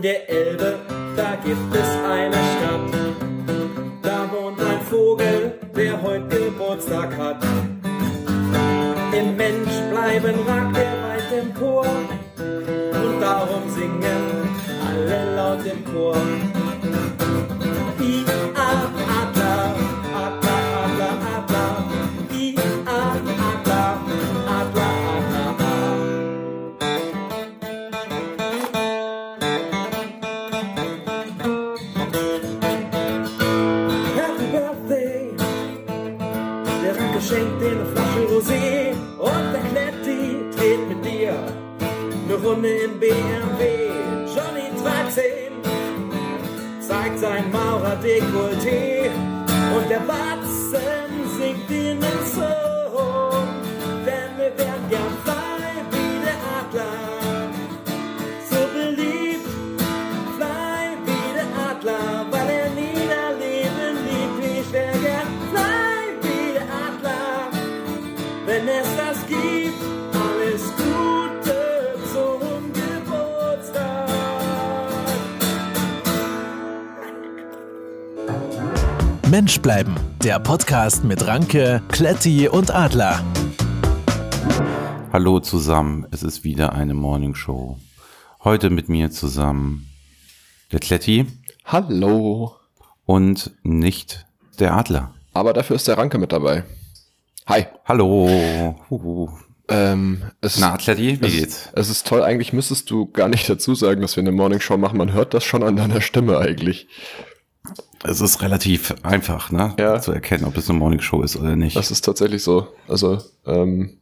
An der Elbe, da gibt es eine Stadt. Da wohnt ein Vogel, der heute Geburtstag hat. Im Mensch bleiben ragt er weit empor. Und darum singen alle laut im Chor. Bleiben, der Podcast mit Ranke, Kletti und Adler. Hallo zusammen, es ist wieder eine Morning Show. Heute mit mir zusammen der Kletti Hallo. und nicht der Adler. Aber dafür ist der Ranke mit dabei. Hi. Hallo. Huhu. Ähm, es, Na, Kletti, wie es, geht's? es ist toll. Eigentlich müsstest du gar nicht dazu sagen, dass wir eine Morning Show machen. Man hört das schon an deiner Stimme eigentlich. Es ist relativ einfach, ne? Ja. Zu erkennen, ob es eine Morning Show ist oder nicht. Das ist tatsächlich so. Also, ähm,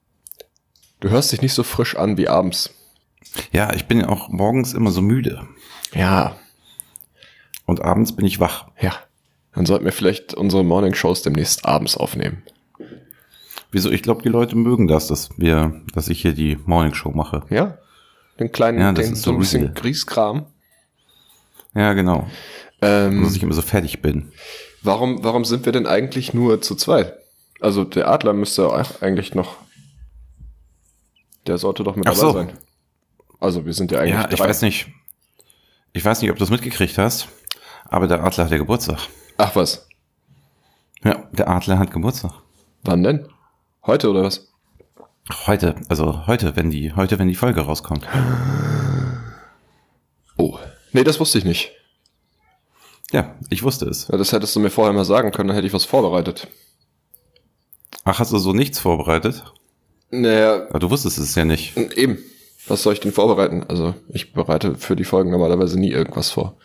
du hörst dich nicht so frisch an wie abends. ja, ich bin auch morgens immer so müde. Ja. Und abends bin ich wach. Ja. Dann sollten wir vielleicht unsere Morning Shows demnächst abends aufnehmen. Wieso? Ich glaube, die Leute mögen das, dass wir, dass ich hier die Morning Show mache. Ja? Den kleinen, Ja, den, so ein bisschen real. Grieskram. Ja, genau. Ähm, Dass ich immer so fertig bin. Warum, warum sind wir denn eigentlich nur zu zweit? Also der Adler müsste auch eigentlich noch. Der sollte doch mit Ach dabei so. sein. Also wir sind ja eigentlich Ja, ich weiß nicht. Ich weiß nicht, ob du es mitgekriegt hast, aber der Adler hat ja Geburtstag. Ach was. Ja, der Adler hat Geburtstag. Wann denn? Heute oder was? Heute, also heute, wenn die, heute, wenn die Folge rauskommt. Oh. Nee, das wusste ich nicht. Ja, ich wusste es. Ja, das hättest du mir vorher mal sagen können, dann hätte ich was vorbereitet. Ach, hast du so nichts vorbereitet? Naja, Aber du wusstest es ja nicht. eben. Was soll ich denn vorbereiten? Also ich bereite für die Folgen normalerweise nie irgendwas vor.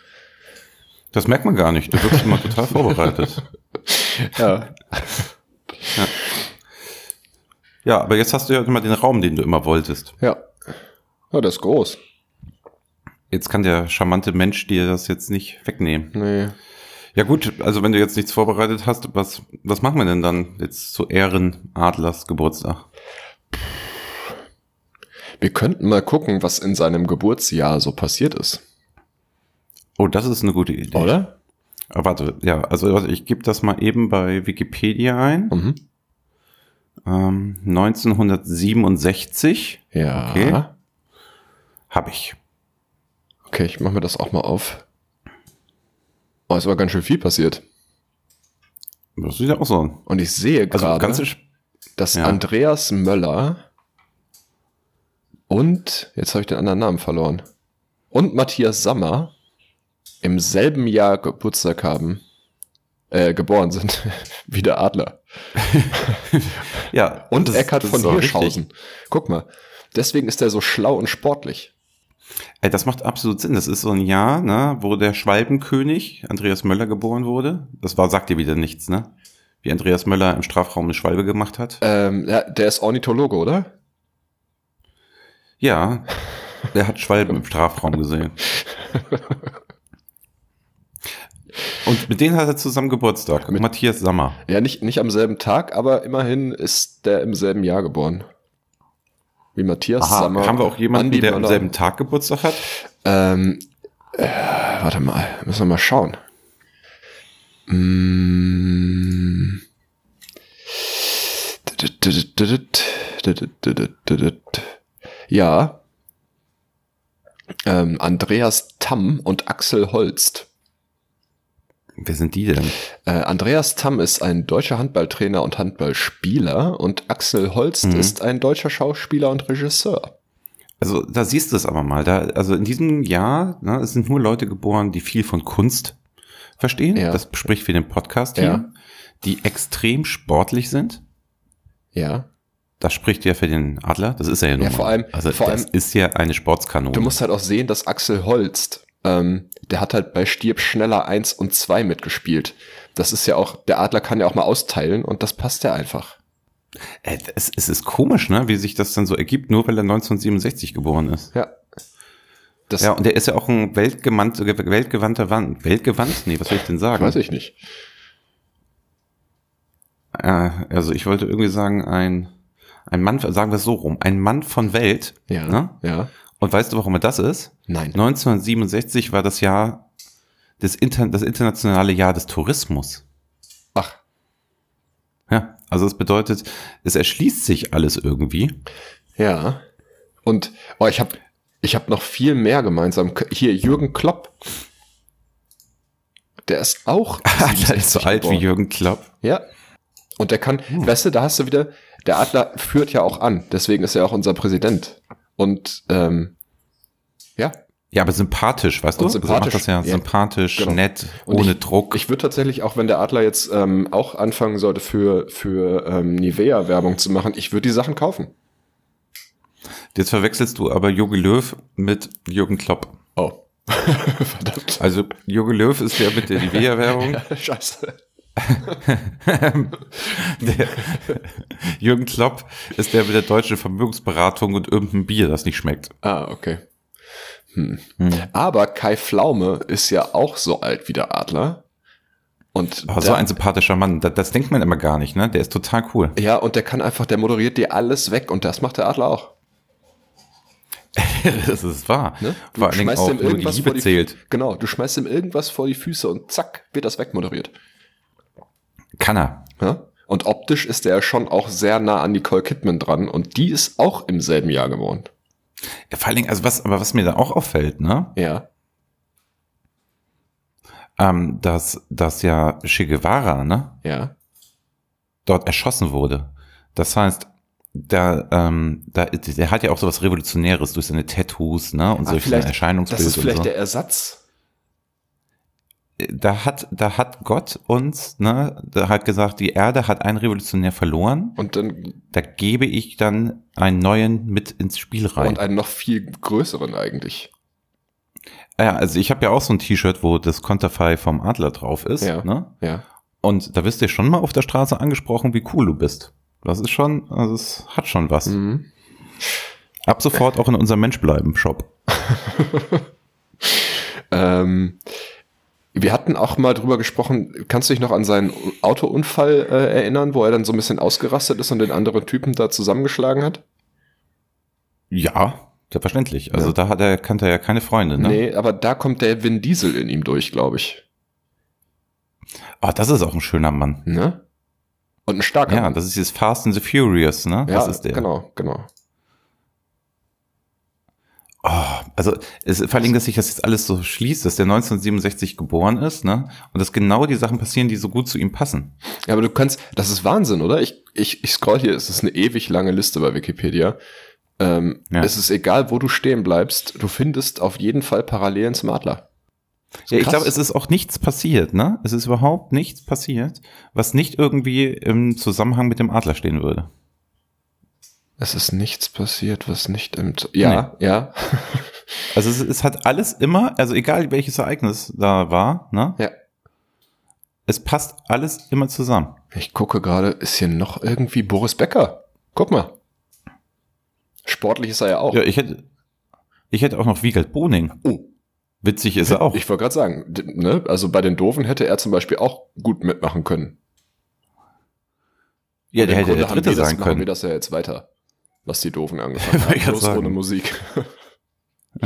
Das merkt man gar nicht. Du wirkst immer total vorbereitet. Ja. Ja, aber jetzt hast du ja immer den Raum, den du immer wolltest. Ja. Ja, das ist groß. Jetzt kann der charmante Mensch dir das jetzt nicht wegnehmen. Nee. Ja gut, also wenn du jetzt nichts vorbereitet hast, was, was machen wir denn dann jetzt zu Ehren Adlers Geburtstag? Wir könnten mal gucken, was in seinem Geburtsjahr so passiert ist. Oh, das ist eine gute Idee. Oder? Aber warte, ja, also warte, ich gebe das mal eben bei Wikipedia ein. Mhm. Ähm, 1967 Ja. Okay. habe ich. Okay, ich mache mir das auch mal auf. Oh, es war ganz schön viel passiert. Das sieht ja auch so. Und ich sehe Also gerade, Sch- dass ja. Andreas Möller und, jetzt habe ich den anderen Namen verloren, und Matthias Sammer im selben Jahr Geburtstag haben, äh, geboren sind, wie der Adler. ja, Und das- Eckhard das von ist Hirschhausen. richtig. Guck mal, deswegen ist er so schlau und sportlich. Ey, das macht absolut Sinn. Das ist so ein Jahr, ne, wo der Schwalbenkönig Andreas Möller geboren wurde. Das war, sagt dir wieder nichts, ne? Wie Andreas Möller im Strafraum eine Schwalbe gemacht hat. Ähm, ja, der ist Ornithologe, oder? Ja, der hat Schwalben im Strafraum gesehen. Und mit denen hat er zusammen Geburtstag. Mit- Matthias Sammer. Ja, nicht, nicht am selben Tag, aber immerhin ist der im selben Jahr geboren. Wie Matthias Aha, Sammer. haben wir auch jemanden, Andi der am selben Tag Geburtstag hat? Ähm, äh, warte mal, müssen wir mal schauen. Mm. Ja. Ähm, Andreas Tamm und Axel Holst. Wer sind die denn? Äh, Andreas Tamm ist ein deutscher Handballtrainer und Handballspieler und Axel Holst Mhm. ist ein deutscher Schauspieler und Regisseur. Also da siehst du es aber mal. Da, also in diesem Jahr, ne, es sind nur Leute geboren, die viel von Kunst verstehen. Ja. Das spricht für den Podcast Ja. hier. Die extrem sportlich sind. Ja. Das spricht ja für den Adler. Das ist er ja nun Ja, vor allem- Also vor das allem- ist ja eine Sportskanone. Du musst halt auch sehen, dass Axel Holst, ähm, der hat halt bei Stirb schneller 1 und 2 mitgespielt. Das ist ja auch, der Adler kann ja auch mal austeilen und das passt ja einfach. Äh, es, es ist komisch, ne, wie sich das dann so ergibt, nur weil er 1967 geboren ist. Ja. Das Ja, und er ist ja auch ein weltgewandt, weltgewandter Wand. Weltgewandt? Nee, was soll ich denn sagen? weiß ich nicht. Äh, also ich wollte irgendwie sagen, ein, ein Mann, sagen wir es so rum, ein Mann von Welt. Ja. Ne? Ja. Und weißt du, warum er das ist? Nein. 1967 war das Jahr, des Inter das internationale Jahr des Tourismus. Ach, Ja, also es bedeutet, es erschließt sich alles irgendwie. ja. Und oh, ich habe ich hab noch viel mehr gemeinsam. Hier Jürgen Klopp. Der ist auch Der ist so 67 alt wie geboren. Jürgen Klopp. Ja. Und der kann, weißt du, da hast du wieder, der Adler führt ja auch an, deswegen ist er auch unser Präsident. Und ähm, ja, Ja, aber sympathisch, weißt du? Und Also er sympathisch, macht das ja, ja. sympathisch, Genau. nett, Und ohne ich, Druck. Ich würde tatsächlich, auch wenn der Adler jetzt ähm, auch anfangen sollte für, für ähm, Nivea Werbung zu machen, ich würde die Sachen kaufen. Jetzt verwechselst du aber Jogi Löw mit Jürgen Klopp. Oh. Verdammt. Also Jogi Löw ist der mit der Nivea-Werbung. Scheiße. Der Jürgen Klopp ist der mit der deutschen Vermögensberatung und irgendein Bier, das nicht schmeckt. Ah, okay. Hm. Aber Kai Pflaume ist ja auch so alt wie der Adler. Und Aber so ein sympathischer Mann, das, das denkt man immer gar nicht, ne? Der ist total cool. ja, und der kann einfach, der moderiert dir alles weg und das macht der Adler auch. das ist wahr. Ne? Du Vor allen Dingen auch ihm nur die irgendwas Liebe vor die- zählt. Genau, du schmeißt ihm irgendwas vor die Füße und zack, wird das wegmoderiert. Kann er. Ja? Und optisch ist er schon auch sehr nah an Nicole Kidman dran und die ist auch im selben Jahr geboren. Ja, vor allen Dingen, also was, aber was mir da auch auffällt, ne? Ja. Ähm, dass, dass ja Che Guevara, ne? Ja. dort erschossen wurde. Das heißt, da, ähm, da, der hat ja auch sowas Revolutionäres durch seine Tattoos, ne, und Ah, solche vielleicht- Erscheinungsbild Das ist vielleicht so. der Ersatz. Da hat, da hat Gott uns, ne, da hat gesagt, die Erde hat einen Revolutionär verloren. Und dann Da gebe ich dann einen neuen mit ins Spiel rein. und einen noch viel größeren eigentlich. ja, also ich habe ja auch so ein T-Shirt, wo das Konterfei vom Adler drauf ist, Ja. ne? Ja. Und da wirst du schon mal auf der Straße angesprochen, wie cool du bist. Das ist schon, also es hat schon was. Mhm. Ab sofort auch in unserem Mensch bleiben Shop. Ähm, wir hatten auch mal drüber gesprochen, kannst du dich noch an seinen Autounfall äh, erinnern, wo er dann so ein bisschen ausgerastet ist und den anderen Typen da zusammengeschlagen hat? Ja, selbstverständlich. Also Ja. da hat er, kannte er ja keine Freunde, ne? Nee, aber da kommt der Vin Diesel in ihm durch, glaube ich. Ah, das ist auch ein schöner Mann. Ne? Und ein starker Ja, Mann. das ist jetzt Fast and the Furious, ne? ja, das ist der. genau, genau. Oh, also es, vor allem, dass sich das jetzt alles so schließt, dass der 1967 geboren ist, ne? Und dass genau die Sachen passieren, die so gut zu ihm passen. Ja, aber du kannst, das ist Wahnsinn, oder? Ich, ich, ich scroll hier, es ist eine ewig lange Liste bei Wikipedia. Ähm, Ja. Es ist egal, wo du stehen bleibst, du findest auf jeden Fall Parallelen zum Adler. Ja, ich glaube, es ist auch nichts passiert, ne? Es ist überhaupt nichts passiert, was nicht irgendwie im Zusammenhang mit dem Adler stehen würde. Es ist nichts passiert, was nicht im... Z ja, ja. Also es, es hat alles immer, also egal welches Ereignis da war, ne? Ja. Es passt alles immer zusammen. Ich gucke gerade, ist hier noch irgendwie Boris Becker? Guck mal. Sportlich ist er ja auch. Ja, ich hätte, ich hätte auch noch Wiegald Boning. Oh. Witzig ist er auch. Ich wollte gerade sagen, ne? also bei den Doofen hätte er zum Beispiel auch gut mitmachen können. ja, der hätte Grunde der Dritte wir das, sein machen wir können. das ja jetzt weiter, was die Doofen angefangen haben. Bloß sagen. ohne Musik.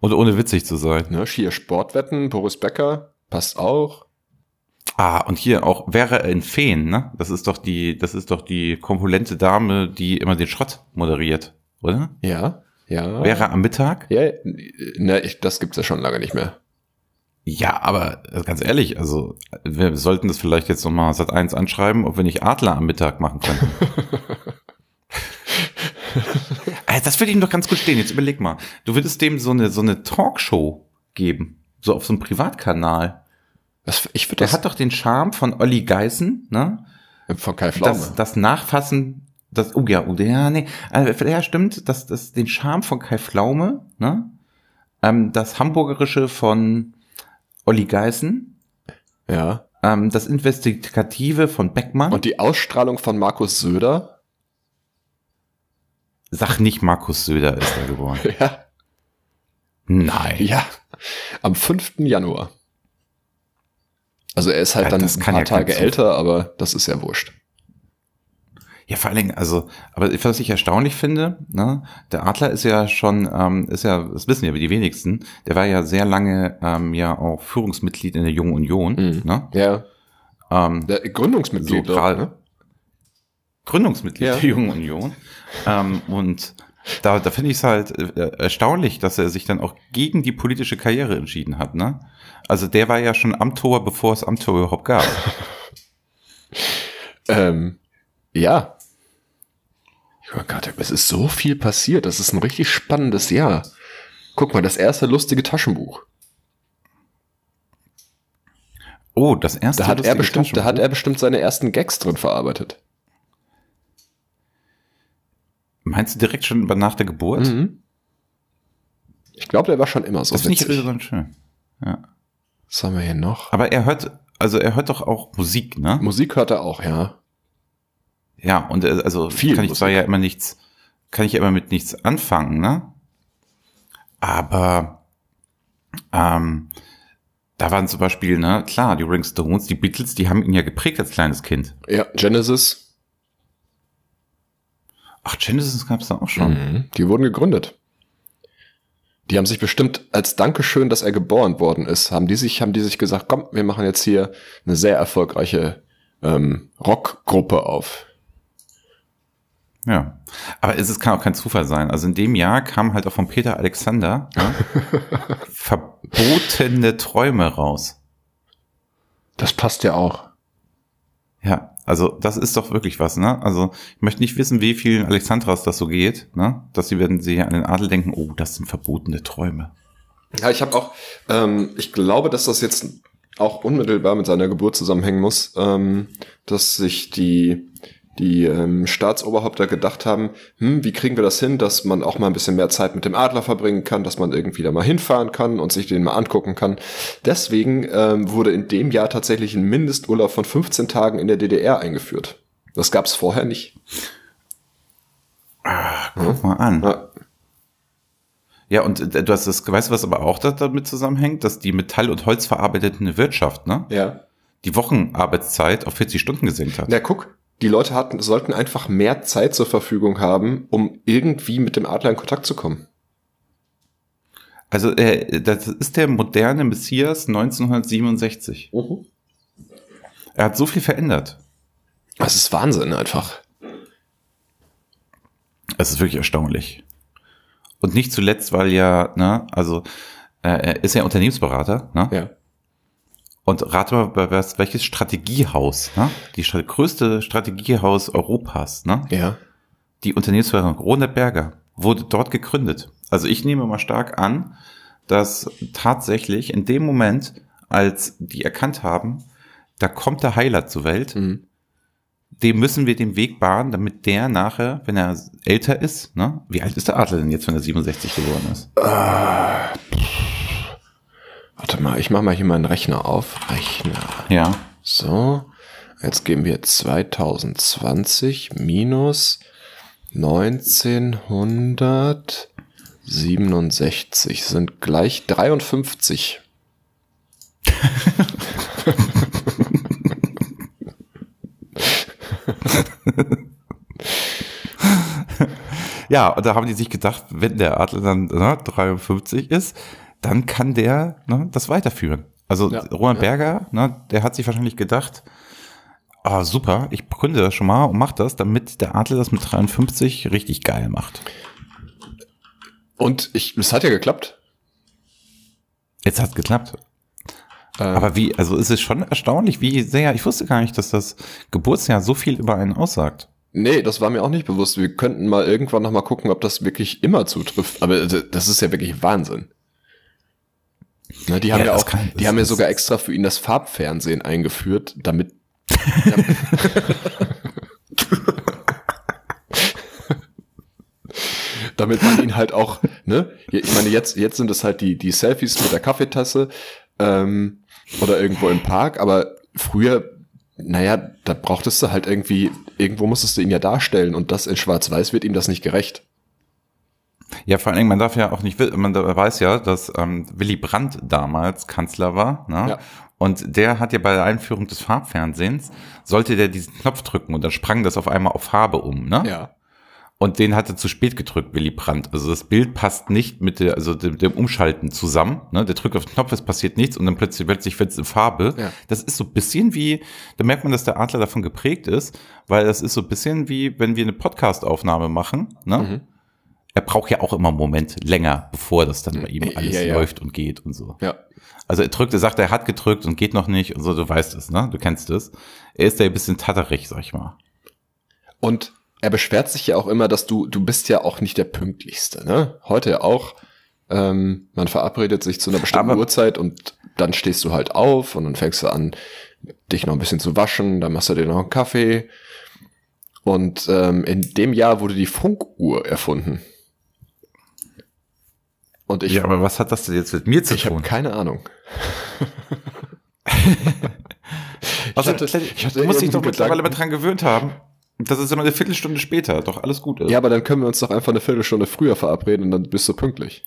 Und ohne witzig zu sein. ne? Hier Sportwetten, Boris Becker, passt auch. Ah, und hier auch wäre in Feen, ne? Das ist doch die, das ist doch die kompulente Dame, die immer den Schrott moderiert, oder? Ja, Ja. Wäre am Mittag? Ja, ne, ich, das gibt's ja schon lange nicht mehr. Ja, aber äh, ganz ehrlich, also wir sollten das vielleicht jetzt nochmal Sat 1 anschreiben, ob wir nicht Adler am Mittag machen könnten. Äh, das würde ihm doch ganz gut stehen. Jetzt überleg mal. Du würdest dem so eine, so eine Talkshow geben. So auf so einem Privatkanal. Das, ich würde Der das hat doch den Charme von Olli Geißen, ne? von Kai Pflaume. Das, das Nachfassen, das, oh ja, oh, ja, nee, also, ja, stimmt, das, das, den Charme von Kai Pflaume, ne? Ähm, das Hamburgerische von Olli Geißen, ja. ähm, das Investigative von Beckmann. Und die Ausstrahlung von Markus Söder. Sag nicht, Markus Söder ist da geboren. Ja. Nein. Ja. Am 5. Januar. Also er ist halt Ja, dann ein paar ja Tage älter, aber das ist ja wurscht. Ja, vor allen Dingen, also, aber was ich erstaunlich finde, ne, der Adler ist ja schon, ähm, ist ja, das wissen ja die wenigsten, der war ja sehr lange ähm, ja auch Führungsmitglied in der Jungen Union, Mhm. ne? Ja. Ähm, Der Gründungsmitglied. So gerade- ne? Gründungsmitglied Ja. der Jungen Union. ähm, und da, da finde ich es halt äh, erstaunlich, dass er sich dann auch gegen die politische Karriere entschieden hat, ne? Also der war ja schon Amtor, bevor es Amtor überhaupt gab. Ähm, ja. Oh Gott, es ist so viel passiert. Das ist ein richtig spannendes Jahr. Guck mal, das erste lustige Taschenbuch. Oh, das erste. Da hat er bestimmt, da hat er bestimmt seine ersten Gags drin verarbeitet. Meinst du direkt schon nach der Geburt? Mhm. Ich glaube, der war schon immer so. Das finde ich ganz schön. Ja. Was haben wir hier noch? Aber er hört, also er hört doch auch Musik, ne? Musik hört er auch, ja. Ja, und also Viel kann ich zwar Musik. ja immer nichts, kann ich immer mit nichts anfangen, ne? Aber ähm, da waren zum Beispiel, ne, klar, die Rolling Stones, die Beatles, die haben ihn ja geprägt als kleines Kind. Ja, Genesis. Ach, Genesis gab's da auch schon. Mhm. Die wurden gegründet. Die haben sich bestimmt als Dankeschön, dass er geboren worden ist, haben die sich, haben die sich gesagt, komm, wir machen jetzt hier eine sehr erfolgreiche ähm, Rockgruppe auf. Ja. Aber es ist, kann auch kein Zufall sein. Also in dem Jahr kam halt auch von Peter Alexander ne, verbotene Träume raus. Das passt ja auch. Ja, also das ist doch wirklich was, ne? Also ich möchte nicht wissen, wie vielen Alexandras das so geht, ne? Dass sie werden sie an den Adel denken, oh, das sind verbotene Träume. Ja, ich habe auch, ähm, ich glaube, dass das jetzt auch unmittelbar mit seiner Geburt zusammenhängen muss, ähm, dass sich die die ähm, Staatsoberhäupter gedacht haben, hm, wie kriegen wir das hin, dass man auch mal ein bisschen mehr Zeit mit dem Adler verbringen kann, dass man irgendwie da mal hinfahren kann und sich den mal angucken kann. Deswegen ähm, wurde in dem Jahr tatsächlich ein Mindesturlaub von 15 Tagen in der DDR eingeführt. Das gab es vorher nicht. Guck mal an. Ja, Ja, und äh, du hast das, weißt du, was aber auch da- damit zusammenhängt, dass die Metall- und Holzverarbeitende Wirtschaft, ne? ja. Die Wochenarbeitszeit auf 40 Stunden gesenkt hat. Na guck, die Leute hatten, sollten einfach mehr Zeit zur Verfügung haben, um irgendwie mit dem Adler in Kontakt zu kommen. Also äh, das ist der moderne Messias 1967. Er hat so viel verändert. Das ist Wahnsinn einfach. Es ist wirklich erstaunlich. Und nicht zuletzt, weil ja, ne, also äh, er ist ja Unternehmensberater, ne? Ja. Und rate mal, was, welches Strategiehaus, ne? Die größte Strategiehaus Europas, ne? Ja. Die Unternehmensberatung Ronald Berger wurde dort gegründet. Also ich nehme mal stark an, dass tatsächlich in dem Moment, als die erkannt haben, da kommt der Heiler zur Welt, Mhm. dem müssen wir den Weg bahnen, damit der nachher, wenn er älter ist, ne? Wie alt ist der Adler denn jetzt, wenn er 67 geworden ist? Warte mal, ich mache mal hier meinen Rechner auf. Rechner. Ja. So. Jetzt geben wir 2020 minus 1967 sind gleich 53. Ja, und da haben die sich gedacht, wenn der Adler dann ne, 53 ist, dann kann der ne, das weiterführen. Also Ja, Roland ja. Berger, ne, der hat sich wahrscheinlich gedacht, ah super, ich gründe das schon mal und mach das, damit der Adler das mit 53 richtig geil macht. Und ich, es hat ja geklappt. Jetzt hat's geklappt. Ähm, Aber wie, also es ist schon erstaunlich, wie sehr, ich wusste gar nicht, dass das Geburtsjahr so viel über einen aussagt. Nee, das war mir auch nicht bewusst. Wir könnten mal irgendwann noch mal gucken, ob das wirklich immer zutrifft. Aber d- das ist ja wirklich Wahnsinn. Ne, die haben Ja, ja, auch, kann- die haben ja sogar extra für ihn das Farbfernsehen eingeführt, damit. damit man ihn halt auch, ne? Ich meine, jetzt, jetzt sind es halt die, die Selfies mit der Kaffeetasse ähm, oder irgendwo im Park, aber früher, naja, da brauchtest du halt irgendwie, irgendwo musstest du ihn ja darstellen und das in Schwarz-Weiß wird ihm das nicht gerecht. Ja, vor allen Dingen, man darf ja auch nicht, man weiß ja, dass ähm, Willy Brandt damals Kanzler war, ne? Ja. Und der hat ja bei der Einführung des Farbfernsehens, sollte der diesen Knopf drücken und dann sprang das auf einmal auf Farbe um, ne? Ja. Und den hat er zu spät gedrückt, Willy Brandt. Also das Bild passt nicht mit der, also dem, dem Umschalten zusammen. Ne? Der drückt auf den Knopf, es passiert nichts und dann plötzlich, plötzlich wird es in Farbe. Ja. Das ist so ein bisschen wie, da merkt man, dass der Adler davon geprägt ist, weil das ist so ein bisschen wie, wenn wir eine Podcast-Aufnahme machen. Ne? Mhm. Er braucht ja auch immer einen Moment länger, bevor das dann bei ihm Ja, alles ja. läuft und geht und so. Ja. Also er drückt, er sagt, er hat gedrückt und geht noch nicht und so, du weißt es, ne? Du kennst es. Er ist da ein bisschen tatterig, sag ich mal. Und er beschwert sich ja auch immer, dass du, du bist ja auch nicht der Pünktlichste, ne? Heute ja auch. Ähm, man verabredet sich zu einer bestimmten Aber- Uhrzeit und dann stehst du halt auf und dann fängst du an, dich noch ein bisschen zu waschen, dann machst du dir noch einen Kaffee. Und ähm, in dem Jahr wurde die Funkuhr erfunden. Und ich, ja, aber was hat das denn jetzt mit mir zu ich habe tun? keine Ahnung. Also, hatte- ich hatte du musst dich doch mittlerweile mal dran gewöhnt haben, dass es immer eine Viertelstunde später doch alles gut ist. Ja, aber dann können wir uns doch einfach eine Viertelstunde früher verabreden und dann bist du pünktlich.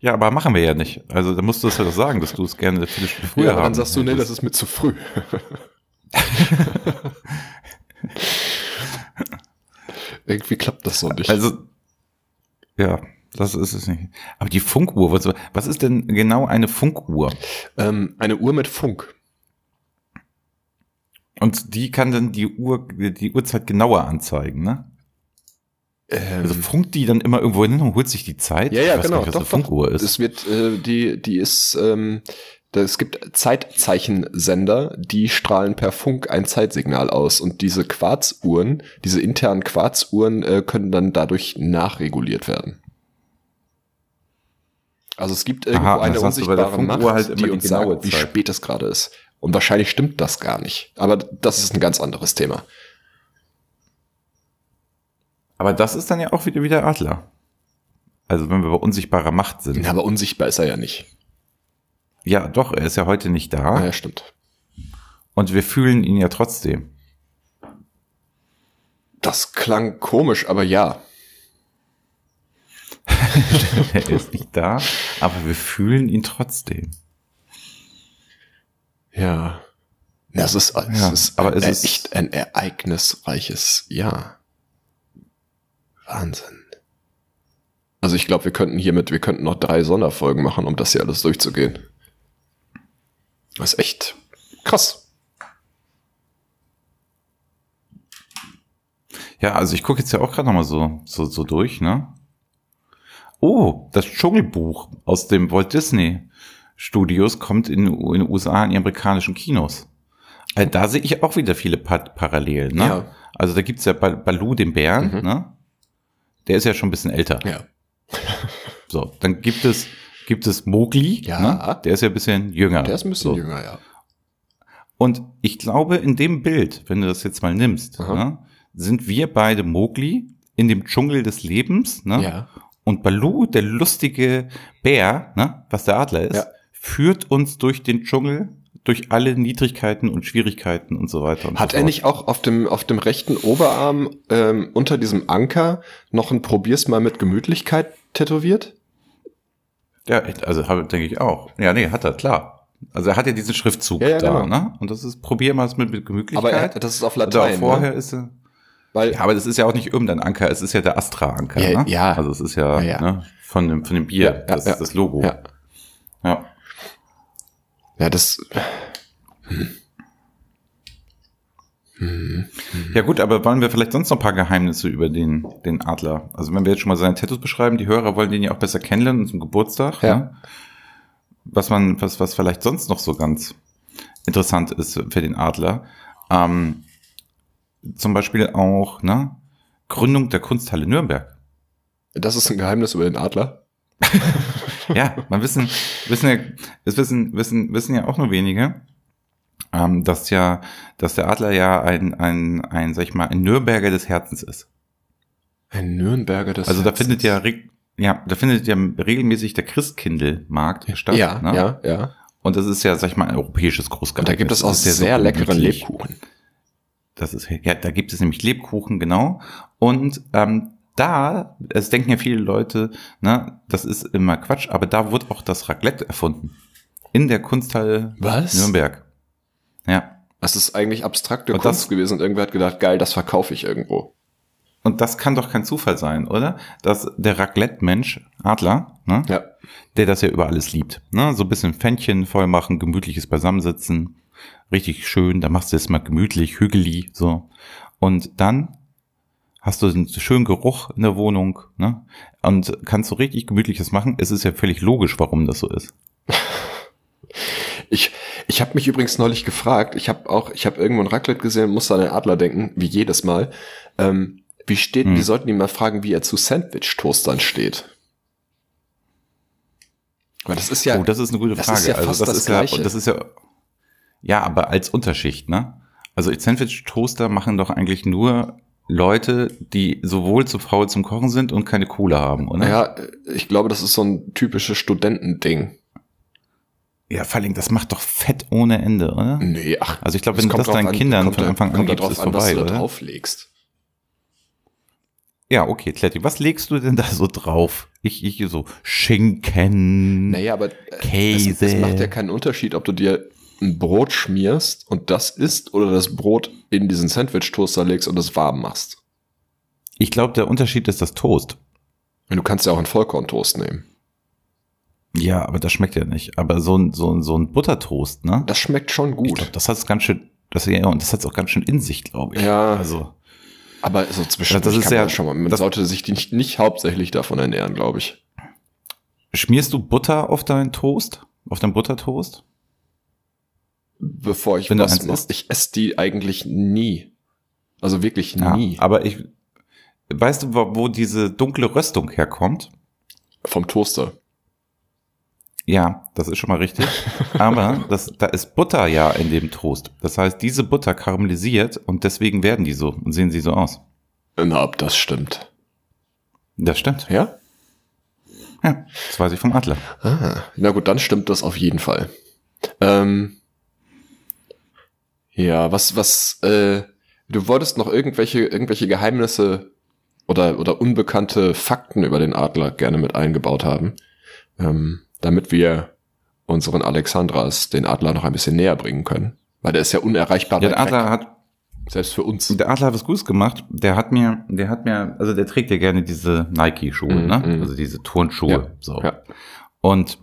Ja, aber machen wir ja nicht. Also da musst du es ja doch sagen, dass du es gerne eine Viertelstunde früher ja, aber haben dann sagst du, nee, das ist mir zu früh. Irgendwie klappt das so nicht. Also, ja, das ist es nicht. Aber die Funkuhr, was, was ist denn genau eine Funkuhr? ähm, eine Uhr mit Funk. Und die kann dann die Uhr, die Uhrzeit genauer anzeigen, ne? Ähm, Also funkt die dann immer irgendwo hin und holt sich die Zeit? ja, ja, ich weiß genau. Nicht, was doch, eine Funkuhr doch. ist. Es wird, äh, die, die ist, ähm, es gibt Zeitzeichensender, die strahlen per Funk ein Zeitsignal aus und diese Quarzuhren, diese internen Quarzuhren äh, können dann dadurch nachreguliert werden. Also es gibt irgendwo Aha, eine unsichtbare Macht, halt die uns sagt, wie Zeit. spät es gerade ist. Und wahrscheinlich stimmt das gar nicht. Aber das ist ein ganz anderes Thema. Aber das ist dann ja auch wieder wie der Adler. Also wenn wir bei unsichtbarer Macht sind. Ja, aber unsichtbar ist er ja nicht. Ja, doch, er ist ja heute nicht da. Ja, stimmt. Und wir fühlen ihn ja trotzdem. Das klang komisch, aber ja. er ist nicht da, aber wir fühlen ihn trotzdem. Ja. Das ist, es Ja, ist, aber es äh, ist- echt ein ereignisreiches Jahr. Wahnsinn. Also ich glaube, wir könnten hiermit, wir könnten noch drei Sonderfolgen machen, um das hier alles durchzugehen. Das ist echt krass. Ja, also ich gucke jetzt ja auch gerade noch mal so, so, so durch, ne? Oh, das Dschungelbuch aus dem Walt Disney Studios kommt in, in den USA in die amerikanischen Kinos. Also da sehe ich auch wieder viele pa Parallelen, ne? Ja. Also da gibt's ja Bal Baloo, den Bären, Mhm. ne? Der ist ja schon ein bisschen älter. Ja. So, dann gibt es, gibt es Mowgli, Ja. ne? Der ist ja ein bisschen jünger. Der ist ein bisschen so. jünger, ja. Und ich glaube, in dem Bild, wenn du das jetzt mal nimmst, ne, sind wir beide Mowgli in dem Dschungel des Lebens, ne? Ja. Und Baloo, der lustige Bär, ne, was der Adler ist, Ja. führt uns durch den Dschungel, durch alle Niedrigkeiten und Schwierigkeiten und so weiter. Und Hat so er nicht auch auf dem, auf dem rechten Oberarm ähm, unter diesem Anker noch ein Probier's mal mit Gemütlichkeit tätowiert? Ja, also habe- denke ich auch. Ja, nee, hat er, klar. Also er hat ja diesen Schriftzug Ja, ja, da, genau. ne? Und das ist, probier mal es mit, mit Gemütlichkeit. Aber er, das ist auf Oder auch Latein. vorher ne? ist er. Weil, Ja, aber das ist ja auch nicht irgendein Anker, es ist ja der Astra-Anker, Ja, ne? ja. Also es ist ja, Ja. Ne, von dem, von dem Bier, das ist das Logo. ja. ja. Ja, das. Hm. Ja gut, aber wollen wir vielleicht sonst noch ein paar Geheimnisse über den, den Adler? Also wenn wir jetzt schon mal seine Tattoos beschreiben, die Hörer wollen den ja auch besser kennenlernen zum Geburtstag. Ja. Ne? Was man, was, was vielleicht sonst noch so ganz interessant ist für den Adler. Ähm, zum Beispiel auch, ne? Gründung der Kunsthalle Nürnberg. Das ist ein Geheimnis über den Adler. Ja, man wissen, wissen ja, das wissen, wissen, wissen ja auch nur wenige, ähm, dass ja, dass der Adler ja ein, ein, ein, sag ich mal, ein Nürnberger des Herzens ist. Ein Nürnberger des Also da Herzens. findet ja, ja, da findet ja regelmäßig der Christkindlmarkt statt. Ja, ne? ja, ja. Und das ist ja, sag ich mal, ein europäisches Und Großgarten. da gibt es auch sehr, leckeren Lebkuchen. Das ist, ja, da gibt es nämlich Lebkuchen, genau. Und ähm, da, es denken ja viele Leute, ne, das ist immer Quatsch, aber da wurde auch das Raclette erfunden. In der Kunsthalle Was? Nürnberg. Ja. Das ist eigentlich abstrakte Und Kunst das- gewesen und irgendwer hat gedacht, geil, das verkaufe ich irgendwo. Und das kann doch kein Zufall sein, oder? Dass der Raclette-Mensch, Adler, ne, Ja. der das ja über alles liebt. Ne? So ein bisschen Fännchen voll machen, gemütliches Beisammensitzen, richtig schön, da machst du es mal gemütlich, hügelig, so. Und dann hast du einen schönen Geruch in der Wohnung, ne? Und kannst so richtig gemütliches machen. Es ist ja völlig logisch, warum das so ist. Ich, ich habe mich übrigens neulich gefragt, ich habe auch, ich habe irgendwo ein Raclette gesehen, musste an den Adler denken, wie jedes Mal. Ähm, wie steht, Hm. wir sollten ihn mal fragen, wie er zu Sandwich-Toastern steht. Weil das ist ja, oh, das ist eine gute das Frage. ist ja also fast das, das ist ja, Gleiche. das ist ja, ja, aber als Unterschicht, ne? Also Sandwich-Toaster machen doch eigentlich nur Leute, die sowohl zu faul zum Kochen sind und keine Kohle haben, oder? ja, ich glaube, das ist so ein typisches Studentending. Ja, vor allem, das macht doch Fett ohne Ende, oder? Nee, ach. Also ich glaube, wenn du kommt das deinen Kindern kommt von Anfang an gibst, ist an, vorbei, du da oder? drauflegst. Ja, okay, Kletti, was legst du denn da so drauf? Ich, ich so Schinken. Naja, aber Käse. Es, es macht ja keinen Unterschied, ob du dir ein Brot schmierst und das isst oder das Brot in diesen Sandwich-Toaster legst und es warm machst. Ich glaube, der Unterschied ist das Toast. Und du kannst ja auch einen Vollkorntoast nehmen. Ja, aber das schmeckt ja nicht. Aber so ein, so ein, so ein Buttertoast, ne? Das schmeckt schon gut. glaub, das hat's ganz schön, das, ja, und das hat's auch ganz schön in sich, glaube ich. Ja. Also, aber so zwischen Das ist ja- das schon mal. Man sollte sich nicht, nicht hauptsächlich davon ernähren, glaube ich. schmierst du Butter auf deinen Toast? Auf deinen Buttertoast? Bevor ich Wenn was mache. isst? Ich esse die eigentlich nie. Also wirklich nie. aber ich, weißt du, wo, wo diese dunkle Röstung herkommt? Vom Toaster. Ja, das ist schon mal richtig. Aber das, da ist Butter ja in dem Toast. Das heißt, diese Butter karamellisiert und deswegen werden die so und sehen sie so aus. Na, ob das stimmt. Das stimmt. Ja? Ja, das weiß ich vom Adler. Ah, na gut, dann stimmt das auf jeden Fall. Ähm, ja, was, was, äh, du wolltest noch irgendwelche, irgendwelche Geheimnisse oder, oder unbekannte Fakten über den Adler gerne mit eingebaut haben, ähm, damit wir unseren Alexandras den Adler noch ein bisschen näher bringen können. Weil der ist ja unerreichbar Ja, der Adler weg, hat, selbst für uns. der Adler hat was Gutes gemacht. Der hat mir, der hat mir, also der trägt ja gerne diese Nike-Schuhe, Mhm, ne? mhm. Also diese Turnschuhe. Ja, so. ja. Und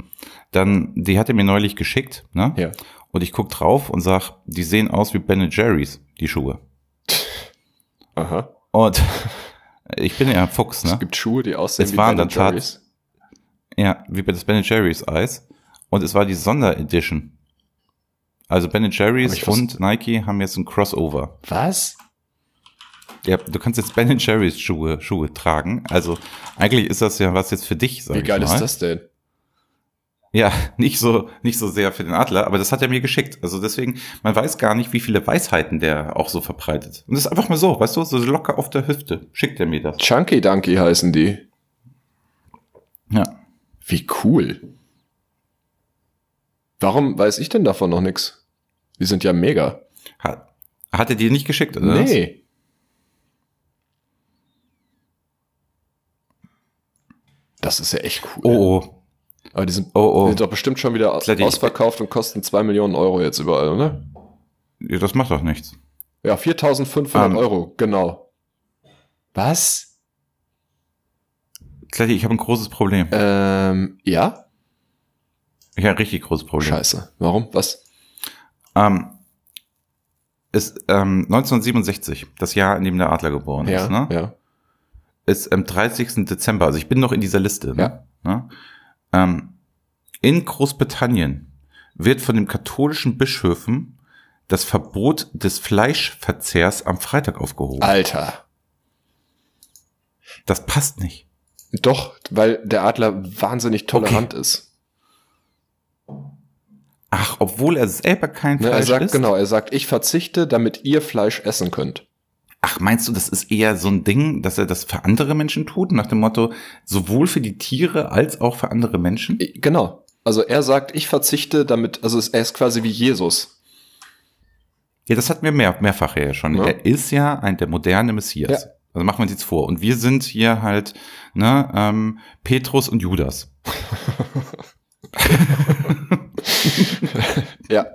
dann, die hat er mir neulich geschickt, ne? Ja. Und ich guck drauf und sag, die sehen aus wie Ben Jerry's, die Schuhe. Aha. Und ich bin ja ein Fuchs, ne? Es gibt Schuhe, die aussehen Es waren Ben Jerry's. Ja, wie bei das Ben Jerry's Eis. Und es war die Sonderedition. Also Ben Jerry's und Nike haben jetzt ein Crossover. Was? Ja, du kannst jetzt Ben Jerry's Schuhe, Schuhe tragen. Also eigentlich ist das ja was jetzt für dich, sag Wie ich geil mal. ist das denn? Ja, nicht so, nicht so sehr für den Adler, aber das hat er mir geschickt. Also deswegen, man weiß gar nicht, wie viele Weisheiten der auch so verbreitet. Und das ist einfach mal so, weißt du, so locker auf der Hüfte. Schickt er mir das. Chunky Donkey heißen die. Ja. Wie cool. Warum weiß ich denn davon noch nix? Die sind ja mega. Hat, hat er dir nicht geschickt, oder? was? nee. Das ist ja echt cool. Oh, oh. Aber die sind, Oh, oh. die sind doch bestimmt schon wieder Kletti, ausverkauft und kosten zwei Millionen Euro jetzt überall, oder? Ja, das macht doch nichts. Ja, 4.500 Ähm. Euro, genau. Was? Kletti, ich habe ein großes Problem. Ähm, ja? Ich habe ein richtig großes Problem. Scheiße. Warum? Was? Ähm, ist ähm, 1967, das Jahr, in dem der Adler geboren Ja, ist, ne? ja. ist am 30. Dezember, also ich bin noch in dieser Liste. Ne? Ja. Ne? Ähm, in Großbritannien wird von den katholischen Bischöfen das Verbot des Fleischverzehrs am Freitag aufgehoben. Alter. Das passt nicht. Doch, weil der Adler wahnsinnig tolerant ist. Ach, obwohl er selber kein Ne, Fleisch er sagt isst? genau, er sagt, ich verzichte, damit ihr Fleisch essen könnt. Ach, meinst du, das ist eher so ein Ding, dass er das für andere Menschen tut? Nach dem Motto, sowohl für die Tiere als auch für andere Menschen? Genau. Also er sagt, ich verzichte, damit, also es- er ist quasi wie Jesus. Ja, das hatten wir mehr, mehrfach ja schon. Ja. Er ist ja ein der moderne Messias. Ja. Also machen wir uns jetzt vor. Und wir sind hier halt ne, ähm, Petrus und Judas. Ja.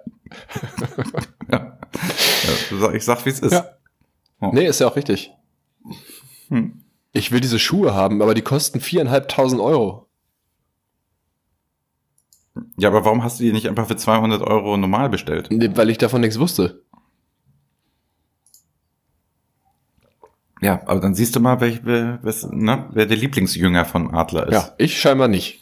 Ja. ja ich sag, wie es ist. Ja. Oh. Nee, ist ja auch richtig. Hm. Ich will diese Schuhe haben, aber die kosten viereinhalbtausend Euro. Ja, aber warum hast du die nicht einfach für 200 Euro normal bestellt? Nee, weil ich davon nichts wusste. Ja, aber dann siehst du mal, welch, wer, wes- ne, wer der Lieblingsjünger von Adler ist. Ja, ich scheinbar nicht.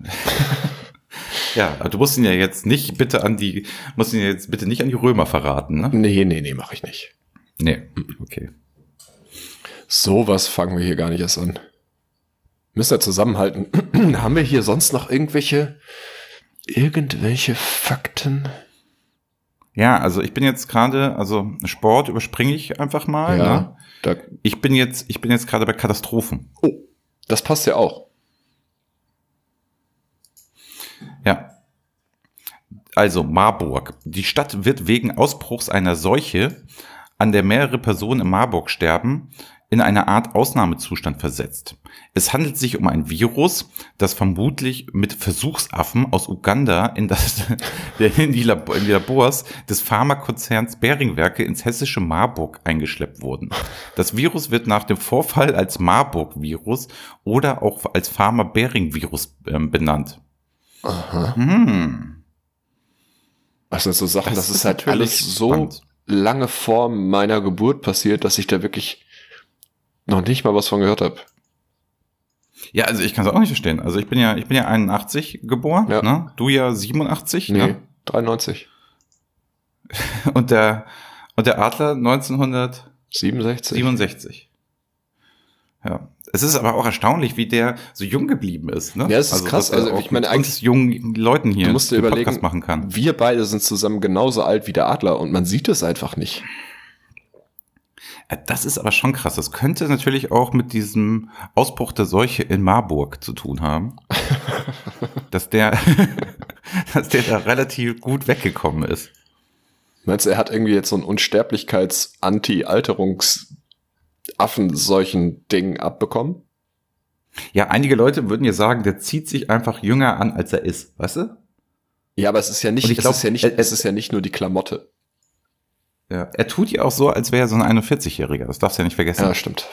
ja, aber du musst ihn ja jetzt nicht bitte an die, musst ihn jetzt bitte nicht an die Römer verraten, ne? Nee, nee, nee, mache ich nicht. Nee, okay. Sowas fangen wir hier gar nicht erst an. Müssen wir zusammenhalten. Haben wir hier sonst noch irgendwelche, irgendwelche Fakten? Ja, also ich bin jetzt gerade, also Sport überspringe ich einfach mal. Ne? da, Ich bin jetzt, ich bin jetzt gerade bei Katastrophen. oh, das passt ja auch. Ja. Also Marburg. Die Stadt wird wegen Ausbruchs einer Seuche, an der mehrere Personen in Marburg sterben, in eine Art Ausnahmezustand versetzt. Es handelt sich um ein Virus, das vermutlich mit Versuchsaffen aus Uganda in, das, in, die, Labor, in die Labors des Pharmakonzerns Beringwerke ins hessische Marburg eingeschleppt wurden. Das Virus wird nach dem Vorfall als Marburg-Virus oder auch als Pharma-Bering-Virus ähm, benannt. Aha. Hm. Das sind so Sachen, das, ist, halt natürlich alles so spannend. Lange vor meiner Geburt passiert, dass ich da wirklich noch nicht mal was von gehört habe. Ja, also ich kann es auch nicht verstehen. Also ich bin ja, ich bin ja 81 geboren, Ja. ne? Du ja 87, Nee, ne? 93, Und der und der Adler 1967. 67. Ja. Es ist aber auch erstaunlich, wie der so jung geblieben ist, ne? Ja, es ist krass. dass er Also ich meine, uns jungen Leuten hier Du musst dir überlegen, Podcast machen kann. wir beide sind zusammen genauso alt wie der Adler und man sieht es einfach nicht. Ja, Das ist aber schon krass. Das könnte natürlich auch mit diesem Ausbruch der Seuche in Marburg zu tun haben. dass der, dass der da relativ gut weggekommen ist. Meinst du, er hat irgendwie jetzt so ein Unsterblichkeits-Anti-Alterungs-Affen-Seuchen-Ding abbekommen? Ja, einige Leute würden ja sagen, der zieht sich einfach jünger an, als er ist, weißt du? Ja, aber es ist ja nicht, ich glaub, es ist ja nicht, er- es ist ja nicht nur die Klamotte. Ja. Er tut ja auch so, als wäre er so ein 41-Jähriger. Das darfst du ja nicht vergessen. Ja, stimmt.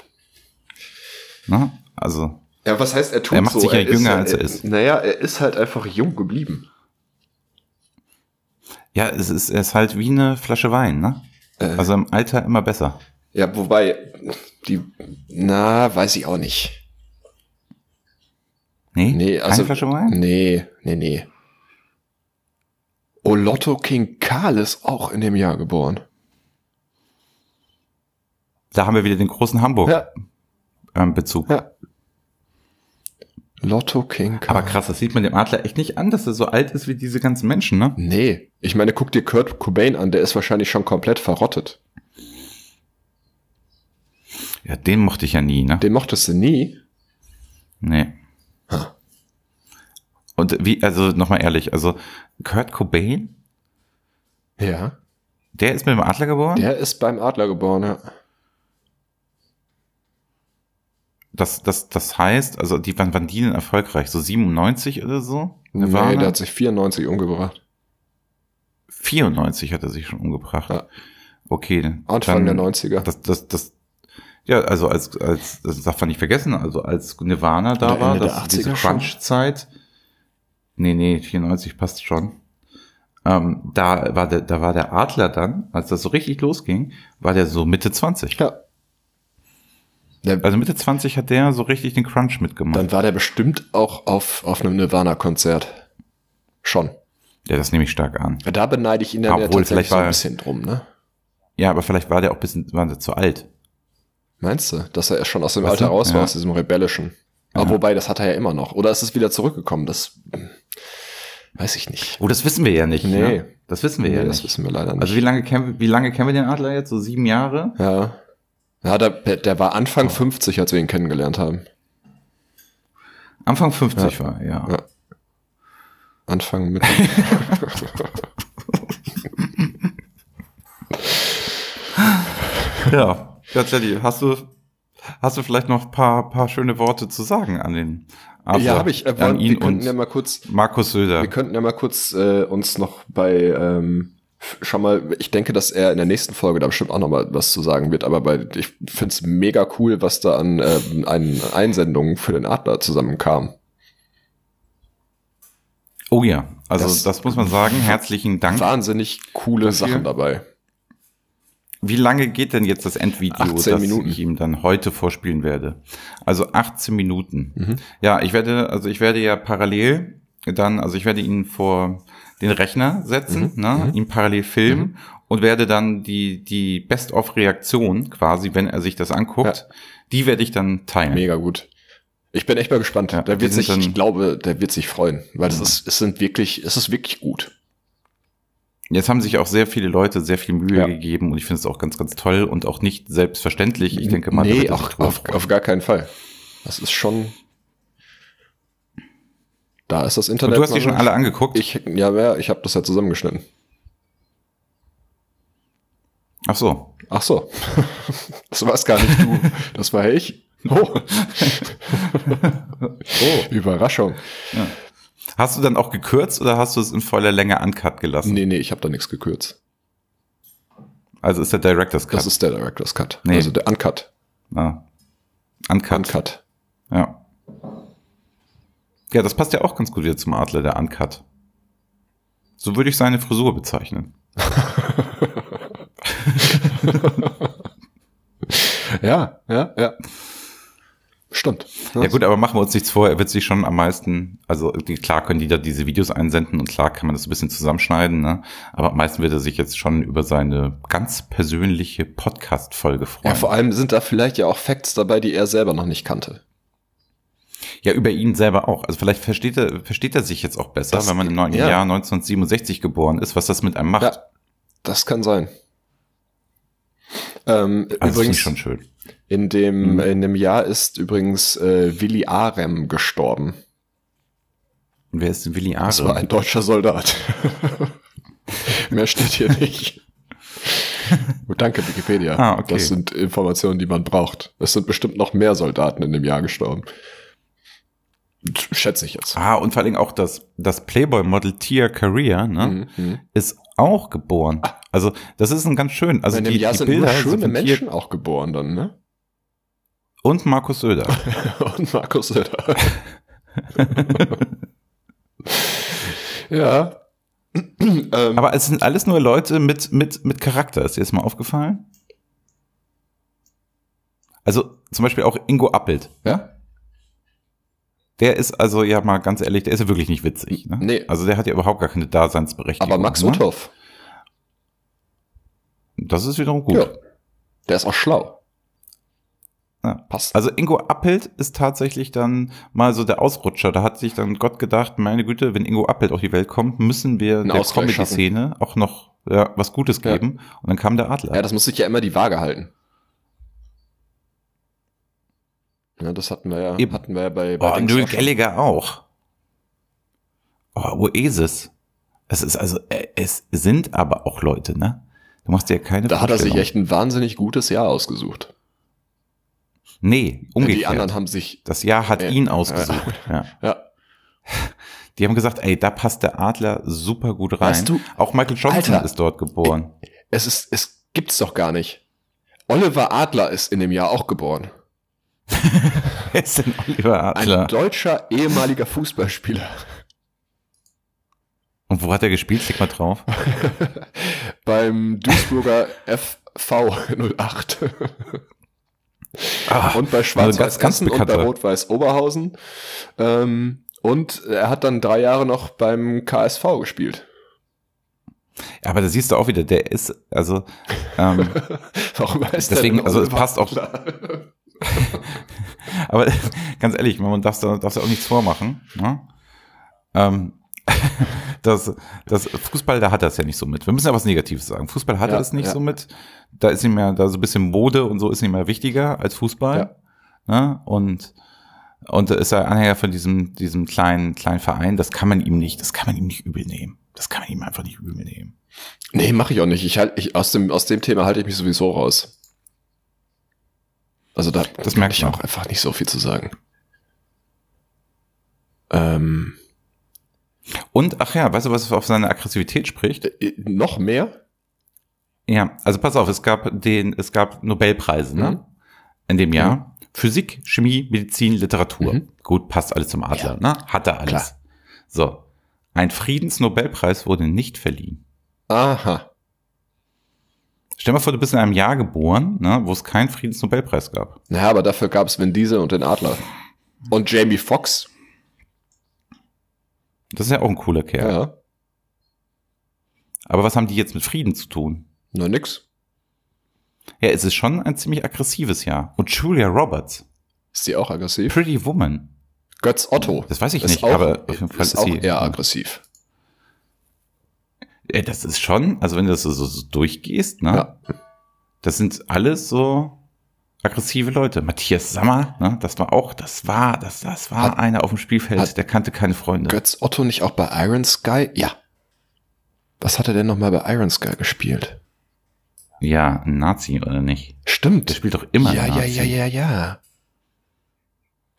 Ne? Also, Ja, was heißt, er tut Er macht so? sich ja ist jünger, als er ist. Naja, er ist halt einfach jung geblieben. ja, es ist, er ist halt wie eine Flasche Wein, ne? Äh. Also im Alter immer besser. Ja, wobei, die, na, weiß ich auch nicht. Nee? Nee, Keine also, Flasche Wein? nee, nee, nee. Olotto King Karl ist auch in dem Jahr geboren. Da haben wir wieder den großen Ja, Hamburg-Bezug. ja. Lotto King Karl. Aber krass, das sieht man dem Adler echt nicht an, dass er so alt ist wie diese ganzen Menschen, ne? Nee, ich meine, guck dir Kurt Cobain an, der ist wahrscheinlich schon komplett verrottet. Ja, den mochte ich ja nie, ne? Den mochtest du nie. Nee. Ha. Und wie, also nochmal ehrlich, also Kurt Cobain, Ja. der ist mit dem Adler geboren? Der ist beim Adler geboren, ja. Das, das, das heißt, also die wann waren die denn erfolgreich? So 97 oder so? Nee, Nirvana? der hat sich 94 umgebracht. 94 hat er sich schon umgebracht. Ja. Okay. Anfang dann- der 90er. Das, das, das, ja, also als, als, das darf man nicht vergessen, also als Nirvana da Oder war, Ende das, diese 80er schon? Crunch-Zeit. Nee, nee, 94 passt schon. ähm, da war der, da war der Adler dann, als das so richtig losging, war der so Mitte 20. Ja. Der, Also Mitte 20 hat der so richtig den Crunch mitgemacht. dann war der bestimmt auch auf, auf einem Nirvana-Konzert. Schon. ja, das nehme ich stark an. Da beneide ich ihn dann ja Obwohl, tatsächlich vielleicht so ein war- bisschen drum, ne? Ja, aber vielleicht war der auch ein bisschen, war der zu alt. Meinst du, dass er schon aus dem Weißt Alter raus war, Ja. aus diesem Rebellischen? Aber wobei, das hat er ja immer noch. Oder ist es wieder zurückgekommen? Das hm, weiß ich nicht. Oh, das wissen wir ja nicht. Nee. Ne? Das wissen wir ja Nee, das nicht. wissen wir leider nicht. Also wie lange kennen wir, wie lange kennen wir den Adler jetzt? So sieben Jahre? ja. Ja, der, der war Anfang 50, als wir ihn kennengelernt haben. Anfang 50 war, er, ja. Ja. Anfang mit. Ja. Ja, Teddy, hast du, hast du vielleicht noch ein paar, paar schöne Worte zu sagen an den Adler? ja, habe ich. Äh, an ihn wir könnten und ja mal kurz, Markus Söder. wir könnten ja mal kurz äh, uns noch bei ähm, schon mal, ich denke, dass er in der nächsten Folge da bestimmt auch noch mal was zu sagen wird, aber bei, ich finde es mega cool, was da an äh, ein, Einsendungen für den Adler zusammenkam. Oh ja, also Das- das, muss man sagen. Herzlichen Dank. Wahnsinnig coole. Sachen dabei. Wie lange geht denn jetzt das Endvideo, 18 das Minuten. ich ihm dann heute vorspielen werde? Also 18 Minuten. Mhm. Ja, ich werde, also ich werde ja parallel dann, also ich werde ihn vor den Rechner setzen, Mhm. ne, ihn parallel filmen und werde dann die, die Best-of-Reaktion quasi, wenn er sich das anguckt, die werde ich dann teilen. Mega gut. Ich bin echt mal gespannt. Ja, der wird sich, ich glaube, der wird sich freuen, weil das ist, es sind wirklich, es ist wirklich gut. Jetzt haben sich auch sehr viele Leute sehr viel Mühe Ja. gegeben und ich finde es auch ganz, ganz toll und auch nicht selbstverständlich. Ich denke mal, nee, auch, auf, auf gar keinen Fall. Das ist schon. Da ist das und Internet. du hast die schon alle angeguckt? Ich, ja, ja, ich habe das ja zusammengeschnitten. Ach so. Ach so. Das war es gar nicht du. Das war ich. Oh. oh. Überraschung. Hast du dann auch gekürzt oder hast du es in voller Länge uncut gelassen? Nee, nee, ich habe da nichts gekürzt. Also ist der Director's Cut. Das ist der Director's Cut. Nee. Also der Uncut. ah. Uncut. Uncut. Ja. Ja, das passt ja auch ganz gut wieder zum Adler, der Uncut. So würde ich seine Frisur bezeichnen. Ja, ja, ja. Stimmt. Ja gut, aber machen wir uns nichts vor, er wird sich schon am meisten, also klar können die da diese Videos einsenden und klar kann man das ein bisschen zusammenschneiden, ne? aber am meisten wird er sich jetzt schon über seine ganz persönliche Podcast-Folge freuen. Ja, vor allem sind da vielleicht ja auch Facts dabei, die er selber noch nicht kannte. Ja, über ihn selber auch. Also vielleicht versteht er, versteht er sich jetzt auch besser, Das- wenn man im neuen ja. Jahr 1967 geboren ist, was das mit einem macht. Ja, das kann sein. Ähm, also übrigens, schon schön. In dem, Mhm. in dem Jahr ist übrigens äh, Willi Arem gestorben. Und wer ist denn Willi Das war ein deutscher Soldat. Mehr steht hier nicht. Gut, danke, Wikipedia. Ah, okay. Das sind Informationen, die man braucht. Es sind bestimmt noch mehr Soldaten in dem Jahr gestorben. Schätze ich jetzt. Ah, und vor allem auch das, das Playboy Model Tia Career, ne, Mhm. ist auch geboren. Also, das ist ein ganz schön. Also, in dem die, Jahr die sind Bilder nur schöne Menschen auch geboren dann, ne? und Markus Söder. Und Markus Söder. ja. ähm, Aber es sind alles nur Leute mit, mit, mit Charakter. Ist dir das mal aufgefallen? Also, zum Beispiel auch Ingo Appelt, ja? Der ist also, ja mal ganz ehrlich, der ist ja wirklich nicht witzig. Ne? Nee. Also der hat ja überhaupt gar keine Daseinsberechtigung. aber Max ne? Das ist wiederum gut. ja, der ist auch schlau. Ja. Passt. Also Ingo Appelt ist tatsächlich dann mal so der Ausrutscher. Da hat sich dann Gott gedacht, meine Güte, wenn Ingo Appelt auf die Welt kommt, müssen wir Einen der Comedy-Szene auch noch ja, was Gutes Ja. geben. Und dann kam der Adler. Ja, das muss sich ja immer die Waage halten. Ja, das hatten wir ja, Eben. hatten wir ja bei, bei oh, Noel. Gallagher auch. Oh, Oasis. Es ist also, äh, es sind aber auch Leute, ne? Du machst dir keine Da hat er sich echt ein wahnsinnig gutes Jahr ausgesucht. Nee, umgekehrt. Die anderen haben sich, das Jahr hat Ja. ihn ausgesucht. Ja. ja, Die haben gesagt, ey, da passt der Adler super gut rein. Weißt du, auch Michael Johnson Alter, ist dort geboren. es ist, es gibt's doch gar nicht. Oliver Adler ist in dem Jahr auch geboren. Wer ist denn Oliver Ein Adler? deutscher ehemaliger Fußballspieler. Und wo hat er gespielt? Klick mal drauf. Beim Duisburger FV 08. Ah, und bei also Schwarz-Weiß Essen und bei. Rot-Weiß Oberhausen. Ähm, und er hat dann drei Jahre noch beim KSV gespielt. Ja, aber da siehst du auch wieder, der ist, also, ähm, Warum heißt Deswegen, also es passt auch- aber ganz ehrlich, man darf da, darf da auch nichts vormachen. Ne? Ähm, das, das Fußball, da hat er es ja nicht so mit. Wir müssen ja was Negatives sagen. Fußball hat Ja, er es nicht ja. so mit. Da ist ihm ja, da so ein bisschen Mode und so ist ihm ja wichtiger als Fußball. Ne? Und, und da ist er Anhänger von diesem, diesem kleinen, kleinen Verein. Das kann man ihm nicht, das kann man ihm nicht übel nehmen. Das kann man ihm einfach nicht übel nehmen. Nee, mache ich auch nicht. Ich halt, ich, aus, dem, aus dem Thema halte ich mich sowieso raus. Also da Das merkt ich auch einfach nicht so viel zu sagen. Ähm, Und, ach ja, weißt du, was auf seine Aggressivität spricht? äh, noch mehr? Ja, also pass auf, es gab den, es gab Nobelpreise, ne? Mhm. In dem Jahr. Physik, Chemie, Medizin, Literatur. Mhm. Gut, passt alles zum Adler, ne? Hat er alles. Klar. So. Ein Friedensnobelpreis wurde nicht verliehen. Aha. Stell dir mal vor, du bist in einem Jahr geboren, ne, wo es keinen Friedensnobelpreis gab. Naja, aber dafür gab es Vin Diesel und den Adler. Und Jamie Foxx. Das ist ja auch ein cooler Kerl. Ja. Aber was haben die jetzt mit Frieden zu tun? Na nix. Ja, es ist schon ein ziemlich aggressives Jahr. Und Julia Roberts, Ist die auch aggressiv? Pretty Woman. Götz Otto. Das weiß ich nicht, auch, aber auf jeden Fall ist ist auch sie- eher aggressiv. Ja, das ist schon, also wenn du das so, so durchgehst, ne? Ja. Das sind alles so aggressive Leute. Matthias Sammer, ne? Das war auch, das war, das, das war Hat- einer auf dem Spielfeld, der kannte keine Freunde. Götz Otto nicht auch bei Iron Sky? Ja. Was hat er denn nochmal bei Iron Sky gespielt? Ja, ein Nazi oder nicht? Stimmt. Der spielt doch immer ja, einen ja, Nazi. ja, ja, ja.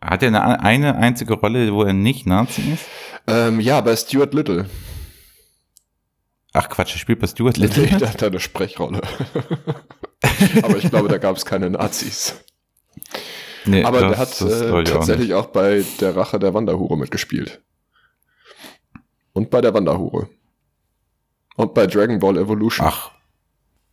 Hat er eine, eine einzige Rolle, wo er nicht Nazi ist? Ähm, ja, bei Stuart Little. Ach Quatsch, er spielt bei Stuart Little. Nee, der hat eine Sprechrolle. Aber ich glaube, da gab es keine Nazis. Nee, Aber der hat äh, glaub ich auch tatsächlich auch, bei der Rache der Wanderhure mitgespielt. Und bei der Wanderhure. Und bei Dragon Ball Evolution. Ach,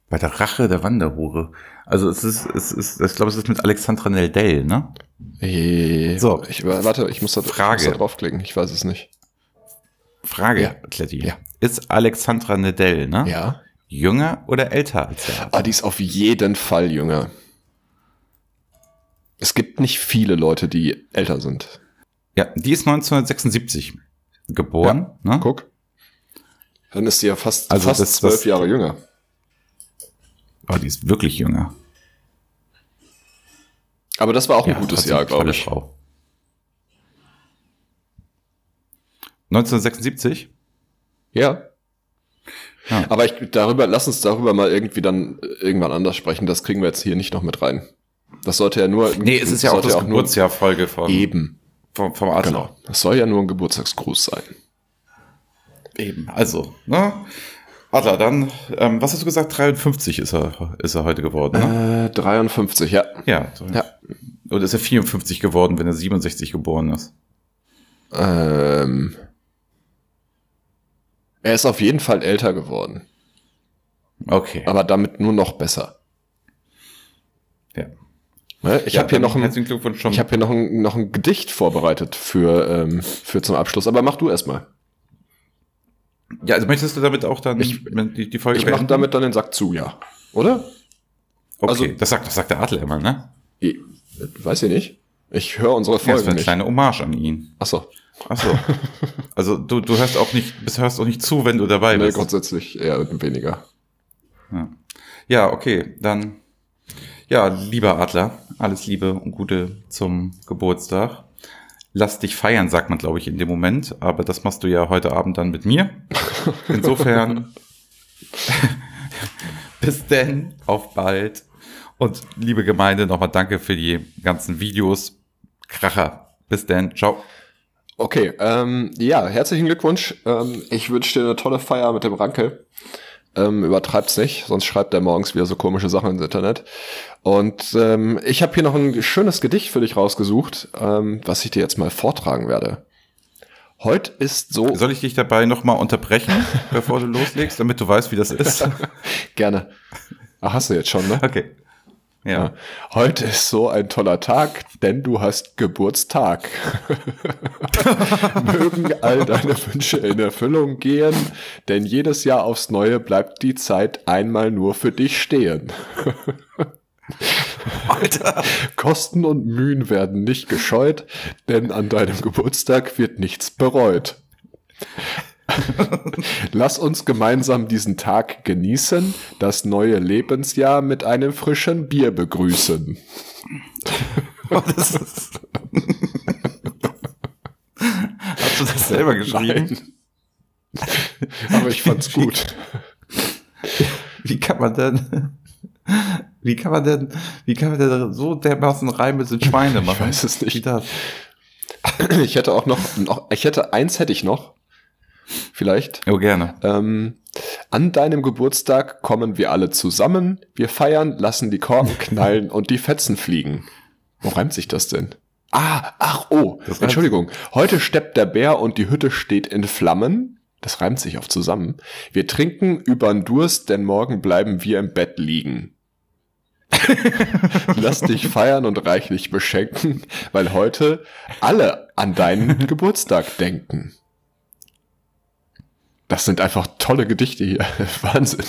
bei der Rache der Wanderhure. Also es ist, es ist, ich glaube, es ist mit Alexandra Neldell, ne? Hey, So. ich, warte, ich muss da, Frage. Ich muss da draufklicken, ich weiß es nicht. Frage, Ja. Kletti. Ja. Ist Alexandra Neldell, ne? Ja. Jünger oder älter als er? Ah, die ist auf jeden Fall jünger. Es gibt nicht viele Leute, die älter sind. Ja, die ist 1976 geboren, ne? Guck. Dann ist sie ja fast, Also fast das- zwölf das- Jahre jünger. Aber die ist wirklich jünger. Aber das war auch ein gutes trotzdem Jahr, glaube ich. Frau. 1976? Ja. Ja. Aber ich, darüber, lass uns darüber mal irgendwie dann irgendwann anders sprechen. Das kriegen wir jetzt hier nicht noch mit rein. Das sollte ja nur. Nee, es ist ja auch das nur- Geburtsjahrfolge von, Eben. vom, vom Adler. Genau. Das soll ja nur ein Geburtstagsgruß sein. Eben, also, ne? Adler, dann, ähm, was hast du gesagt? 53 ist er, ist er heute geworden, ne? Äh, 53, ja. Ja. Ja. Oder ist er 54 geworden, wenn er 67 geboren ist? Ähm, er ist auf jeden Fall älter geworden. Okay. Aber damit nur noch besser. ja. Ne? Ich Ja, habe hier noch ein, ich habe hier noch ein, noch ein Gedicht vorbereitet für, ähm, für zum Abschluss. Aber mach du erstmal. ja, also möchtest du damit auch dann Ich- die, die Folge Ich mache damit dann den Sack zu, ja. Oder? Okay, also- das sagt, das sagt der Adler immer, ne? Ich, weiß ich nicht. Ich höre unsere Ja, das war eine nicht. kleine Hommage an ihn. Achso, Ach so. Also du, du hörst auch nicht, hörst auch nicht zu, wenn du dabei nee, bist. grundsätzlich eher weniger. Ja, okay, dann ja, lieber Adler, alles Liebe und Gute zum Geburtstag. Lass dich feiern, sagt man, glaube ich, in dem Moment, aber das machst du ja heute Abend dann mit mir. Insofern bis denn, auf bald. Und liebe Gemeinde, nochmal danke für die ganzen Videos. Kracher. Bis denn, ciao. Okay, ähm, ja, herzlichen Glückwunsch. Ähm, ich wünsche dir eine tolle Feier mit dem Ranke. Ähm, übertreib's nicht, sonst schreibt er morgens wieder so komische Sachen ins Internet. Und ähm, ich habe hier noch ein schönes Gedicht für dich rausgesucht, ähm, was ich dir jetzt mal vortragen werde. Heute ist so. Soll ich dich dabei nochmal unterbrechen, bevor du loslegst, damit du weißt, wie das ist? Gerne. Ach, hast du jetzt schon, ne? Okay. Ja. Heute ist so ein toller Tag, denn du hast Geburtstag. Mögen all deine Wünsche in Erfüllung gehen, denn jedes Jahr aufs Neue bleibt die Zeit einmal nur für dich stehen. Alter. Kosten und Mühen werden nicht gescheut, denn an deinem Geburtstag wird nichts bereut. Lass uns gemeinsam diesen Tag genießen, das neue Lebensjahr mit einem frischen Bier begrüßen. Oh, das ist Hast du das selber geschrieben? Nein. Aber ich fand's gut. Wie kann man denn, wie kann man denn, wie kann man denn so dermaßen Reime sind Schweine machen? Ich weiß es nicht. Ich hätte auch noch, noch ich hätte eins hätte ich noch. Vielleicht. Oh, gerne. Ähm, an deinem Geburtstag kommen wir alle zusammen, wir feiern, lassen die Korken knallen und die Fetzen fliegen. Wo reimt sich das denn? Ah, ach, oh, Das reimt Entschuldigung. Heute steppt der Bär und die Hütte steht in Flammen. Das reimt sich auf zusammen. Wir trinken übern Durst, denn morgen bleiben wir im Bett liegen. Lass dich feiern und reichlich beschenken, weil heute alle an deinen Geburtstag denken. Das sind einfach tolle Gedichte hier. Wahnsinn.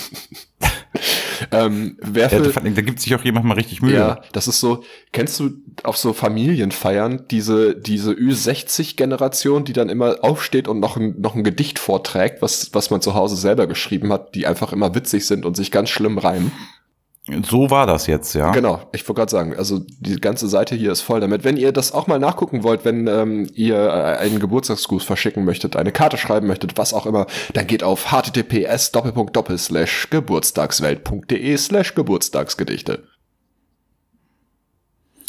ähm, wer Ja, da gibt sich auch jemand mal richtig Mühe. ja, das ist so, kennst du auf so Familienfeiern diese, diese Ü60-Generation, die dann immer aufsteht und noch ein, noch ein Gedicht vorträgt, was, was man zu Hause selber geschrieben hat, die einfach immer witzig sind und sich ganz schlimm reimen? So war das jetzt, ja. Genau, ich wollte gerade sagen, also die ganze Seite hier ist voll damit. Wenn ihr das auch mal nachgucken wollt, wenn ähm, ihr äh, einen Geburtstagsgruß verschicken möchtet, eine Karte schreiben möchtet, was auch immer, dann geht auf https geburtstagswelt.de slash Geburtstagsgedichte.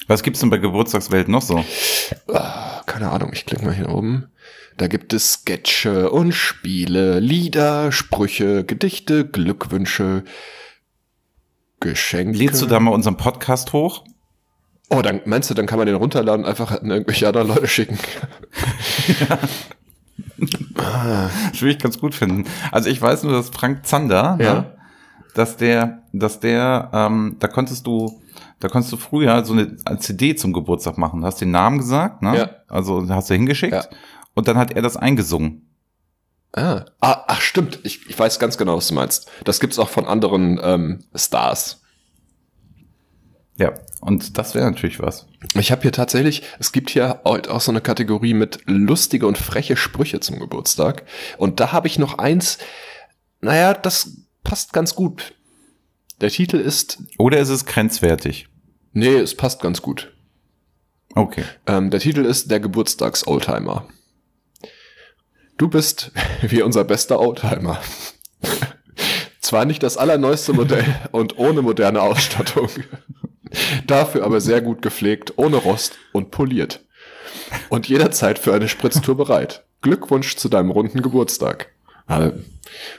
Was gibt's denn bei Geburtstagswelt noch so? Ah, keine Ahnung, ich klicke mal hier oben. Da gibt es Sketche und Spiele, Lieder, Sprüche, Gedichte, Glückwünsche, Geschenke. Lädst du da mal unseren Podcast hoch? Oh, dann meinst du, dann kann man den runterladen, einfach an irgendwelche anderen Leute schicken. Das würde ich ganz gut finden. Also ich weiß nur, dass Frank Zander, Ja. ne, dass der, dass der, ähm, da konntest du, da konntest du früher so eine CD zum Geburtstag machen. Du hast den Namen gesagt, ne? Ja. Also hast du hingeschickt Ja. und dann hat er das eingesungen. Ah, ah ach stimmt, ich, ich weiß ganz genau, was du meinst. Das gibt's auch von anderen ähm, Stars. Ja. Und das wäre natürlich was. Ich habe hier tatsächlich, es gibt hier auch so eine Kategorie mit lustige und freche Sprüche zum Geburtstag. Und da habe ich noch eins, naja, das passt ganz gut. Der Titel ist, Oder ist es grenzwertig? nee, es passt ganz gut. Okay. Ähm, der Titel ist Der Geburtstags-Oldtimer. Du bist wie unser bester Oldtimer. Zwar nicht das allerneueste Modell und ohne moderne Ausstattung, dafür aber sehr gut gepflegt, ohne Rost und poliert. Und jederzeit für eine Spritztour bereit. Glückwunsch zu deinem runden Geburtstag. Äh,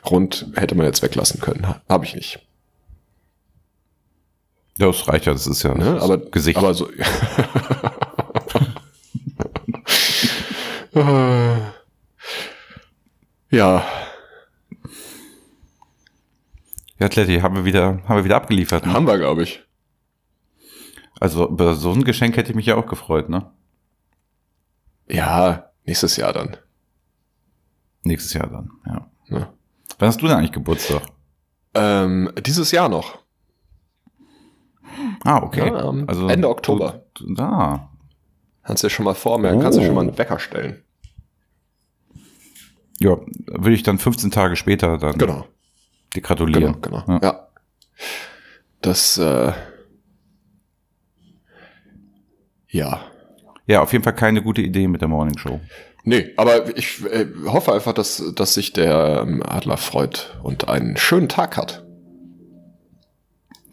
rund hätte man jetzt weglassen können. Ha- Hab ich nicht. Das reicht ja, das ist ja Ne? Aber, Gesicht. aber so. ja, ja, Kletti, haben wir wieder, haben wir wieder abgeliefert. Ne? haben wir, glaube ich. Also über so ein Geschenk hätte ich mich ja auch gefreut, ne? Ja, nächstes Jahr dann. Nächstes Jahr dann, ja. Ne? Wann hast du denn eigentlich Geburtstag? Ähm, dieses Jahr noch. Ah, okay. Ja, am Ende Oktober. Du, da. Kannst du dir schon mal vormerken, kannst du Oh. schon mal einen Wecker stellen. Ja, würde ich dann 15 Tage später dann Genau, dir genau, gratulieren. genau. Ja. Ja. Das, äh, ja. ja, auf jeden Fall keine gute Idee mit der Morning Show. Nee, aber ich äh, hoffe einfach, dass, dass sich der ähm, Adler freut und einen schönen Tag hat.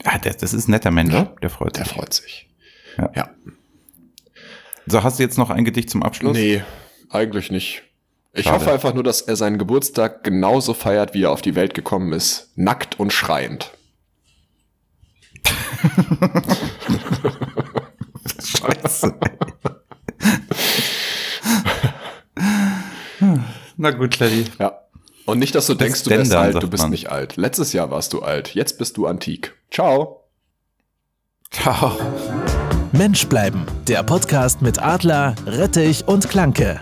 Ja, das, das ist ein netter Mensch, Ja, der freut Der sich. freut sich. Ja. ja. So, hast du jetzt noch ein Gedicht zum Abschluss? Nee, eigentlich nicht. Ich Schade. hoffe einfach nur, dass er seinen Geburtstag genauso feiert, wie er auf die Welt gekommen ist. Nackt und schreiend. Scheiße. Na gut, Kletti. Ja. Und nicht, dass du denkst, du bist alt, du bist man. nicht alt. Letztes Jahr warst du alt, jetzt bist du antik. Ciao. Ciao. Mensch bleiben, der Podcast mit Adler, Rettich und Klanke.